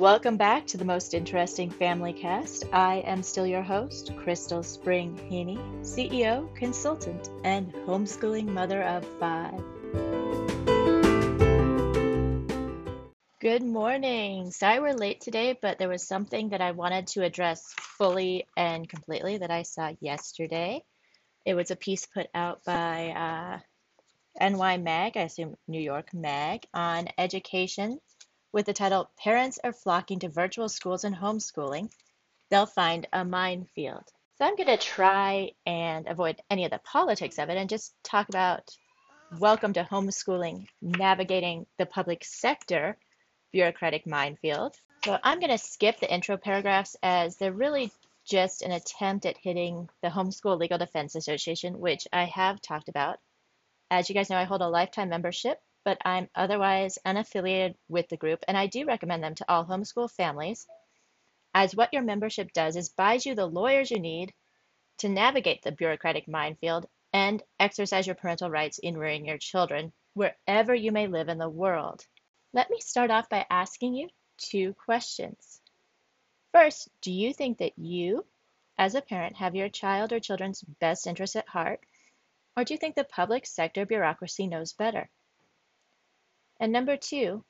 Welcome back to the most interesting family cast. I am still your host, Crystal Spring Haney, CEO, consultant, and homeschooling mother of five. Good morning. Sorry we're late today, but there was something that I wanted to address fully and completely that I saw yesterday. It was a piece put out by uh, NY Mag, I assume New York Mag, on education with the title Parents Are Flocking to Virtual Schools and Homeschooling. They'll find a minefield. So I'm going to try and avoid any of the politics of it and just talk about welcome to homeschooling, navigating the public sector bureaucratic minefield. So I'm going to skip the intro paragraphs as they're really just an attempt at hitting the Homeschool Legal Defense Association, which I have talked about as you guys know, I hold a lifetime membership, but I'm otherwise unaffiliated with the group, and I do recommend them to all homeschool families, as what your membership does is buys you the lawyers you need to navigate the bureaucratic minefield and exercise your parental rights in rearing your children wherever you may live in the world. Let me start off by asking you two questions. First, do you think that you, as a parent, have your child or children's best interests at heart? Or do you think the public sector bureaucracy knows better? And number two,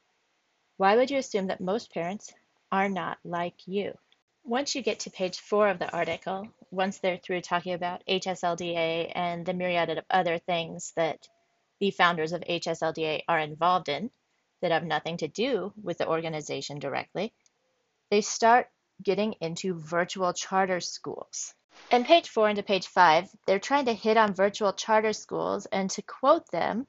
why would you assume that most parents are not like you? Once you get to page four of the article, once they're through talking about HSLDA and the myriad of other things that the founders of HSLDA are involved in that have nothing to do with the organization directly, they start getting into virtual charter schools. In page four into page five, they're trying to hit on virtual charter schools, and to quote them,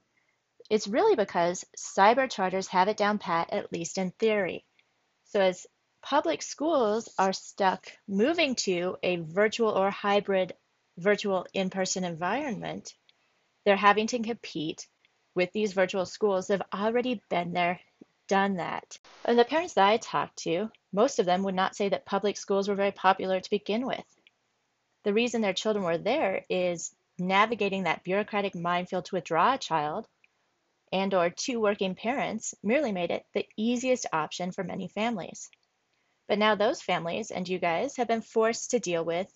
it's really because cyber charters have it down pat, at least in theory. So as public schools are stuck moving to a virtual or hybrid virtual in-person environment, they're having to compete with these virtual schools that have already been there, done that. And the parents that I talked to, most of them would not say that public schools were very popular to begin with the reason their children were there is navigating that bureaucratic minefield to withdraw a child and or two working parents merely made it the easiest option for many families. But now those families and you guys have been forced to deal with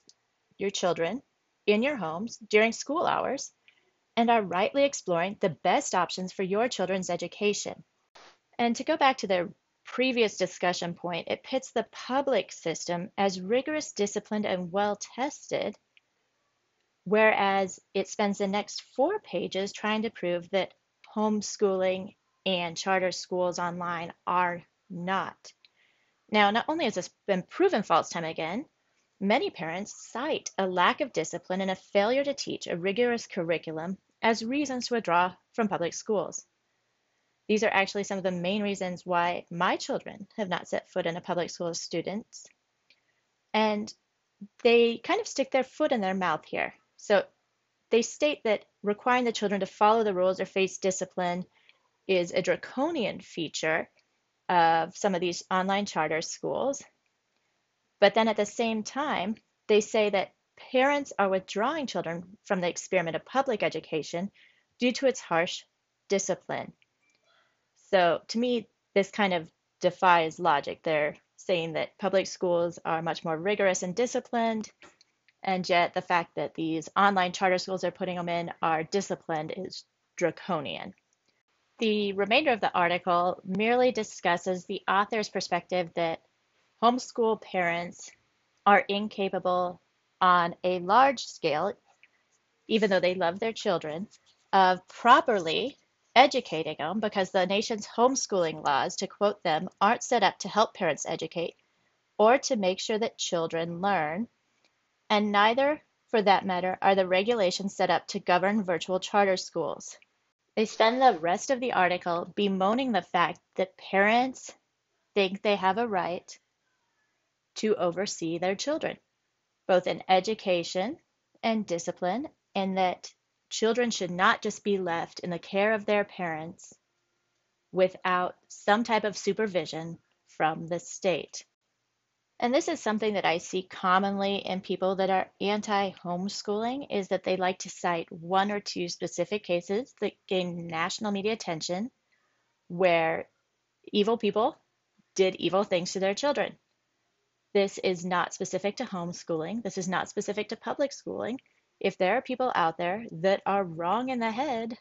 your children in your homes during school hours and are rightly exploring the best options for your children's education. And to go back to the previous discussion point, it pits the public system as rigorous, disciplined, and well tested, whereas it spends the next four pages trying to prove that homeschooling and charter schools online are not. Now, not only has this been proven false time again, many parents cite a lack of discipline and a failure to teach a rigorous curriculum as reasons to withdraw from public schools. These are actually some of the main reasons why my children have not set foot in a public school as students. And they kind of stick their foot in their mouth here. So they state that requiring the children to follow the rules or face discipline is a draconian feature of some of these online charter schools. But then at the same time, they say that parents are withdrawing children from the experiment of public education due to its harsh discipline. So to me, this kind of defies logic. They're saying that public schools are much more rigorous and disciplined, and yet the fact that these online charter schools they're putting them in are disciplined is draconian. The remainder of the article merely discusses the author's perspective that homeschool parents are incapable on a large scale, even though they love their children, of properly educating them because the nation's homeschooling laws, to quote them, aren't set up to help parents educate or to make sure that children learn, and neither, for that matter, are the regulations set up to govern virtual charter schools. They spend the rest of the article bemoaning the fact that parents think they have a right to oversee their children, both in education and discipline, and that children should not just be left in the care of their parents without some type of supervision from the state. And this is something that I see commonly in people that are anti homeschooling is that they like to cite one or two specific cases that gain national media attention where evil people did evil things to their children. This is not specific to homeschooling. This is not specific to public schooling. If there are people out there that are wrong in the head,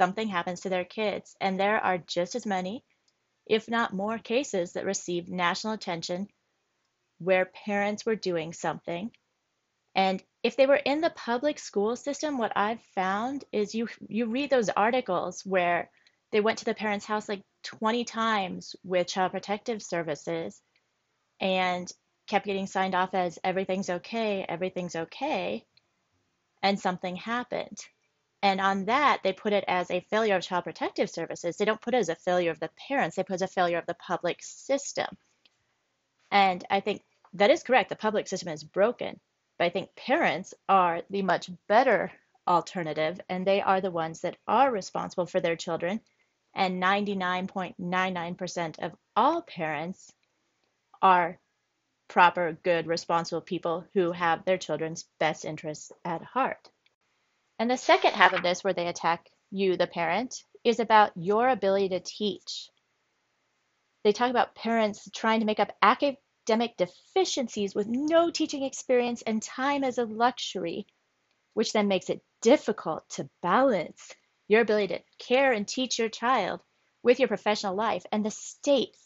something happens to their kids. And there are just as many, if not more, cases that receive national attention where parents were doing something. And if they were in the public school system, what I've found is you you read those articles where they went to the parents' house like 20 times with child protective services and kept getting signed off as everything's okay, everything's okay, and something happened. And on that, they put it as a failure of child protective services. They don't put it as a failure of the parents, they put it as a failure of the public system. And I think that is correct. The public system is broken. But I think parents are the much better alternative, and they are the ones that are responsible for their children. And 99.99% of all parents are proper, good, responsible people who have their children's best interests at heart. And the second half of this, where they attack you, the parent, is about your ability to teach. They talk about parents trying to make up academic deficiencies with no teaching experience and time as a luxury, which then makes it difficult to balance your ability to care and teach your child with your professional life. And the state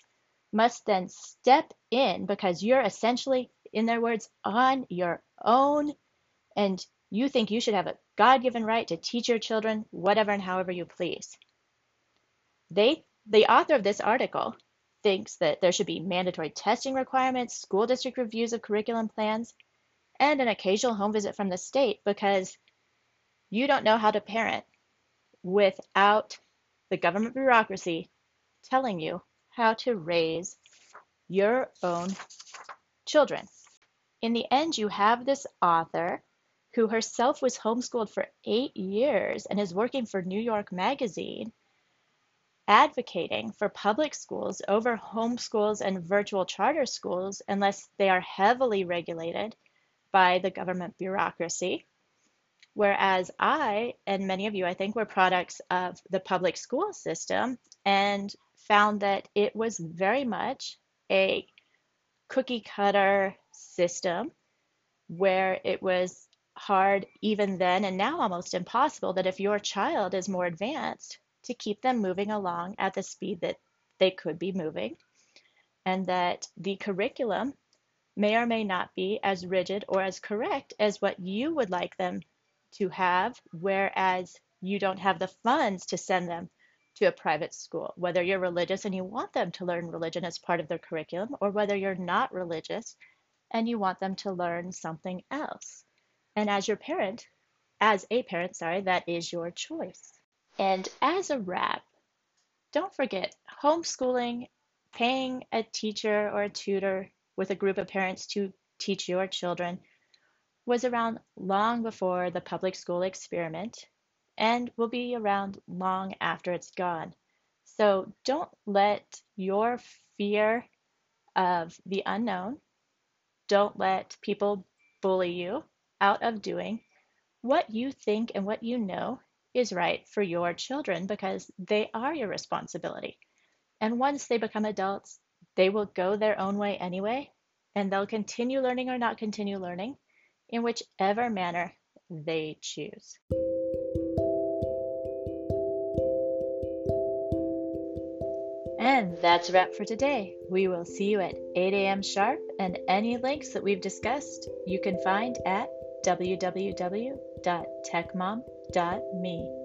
must then step in because you're essentially, in their words, on your own. And you think you should have a God given right to teach your children whatever and however you please. They, the author of this article thinks that there should be mandatory testing requirements, school district reviews of curriculum plans, and an occasional home visit from the state because you don't know how to parent without the government bureaucracy telling you how to raise your own children. In the end, you have this author who herself was homeschooled for eight years and is working for New York Magazine, advocating for public schools over homeschools and virtual charter schools unless they are heavily regulated by the government bureaucracy. Whereas I, and many of you, I think, were products of the public school system and found that it was very much a cookie cutter system where it was hard even then and now almost impossible that if your child is more advanced to keep them moving along at the speed that they could be moving and that the curriculum may or may not be as rigid or as correct as what you would like them to have whereas you don't have the funds to send them to a private school whether you're religious and you want them to learn religion as part of their curriculum or whether you're not religious and you want them to learn something else and as your parent, as a parent, sorry, that is your choice. And as a wrap, don't forget homeschooling, paying a teacher or a tutor with a group of parents to teach your children was around long before the public school experiment and will be around long after it's gone. So don't let your fear of the unknown, don't let people bully you, out of doing what you think and what you know is right for your children because they are your responsibility. And once they become adults, they will go their own way anyway, and they'll continue learning or not continue learning in whichever manner they choose. And that's a wrap for today. We will see you at 8 a.m. sharp, and any links that we've discussed you can find at www.techmom.me.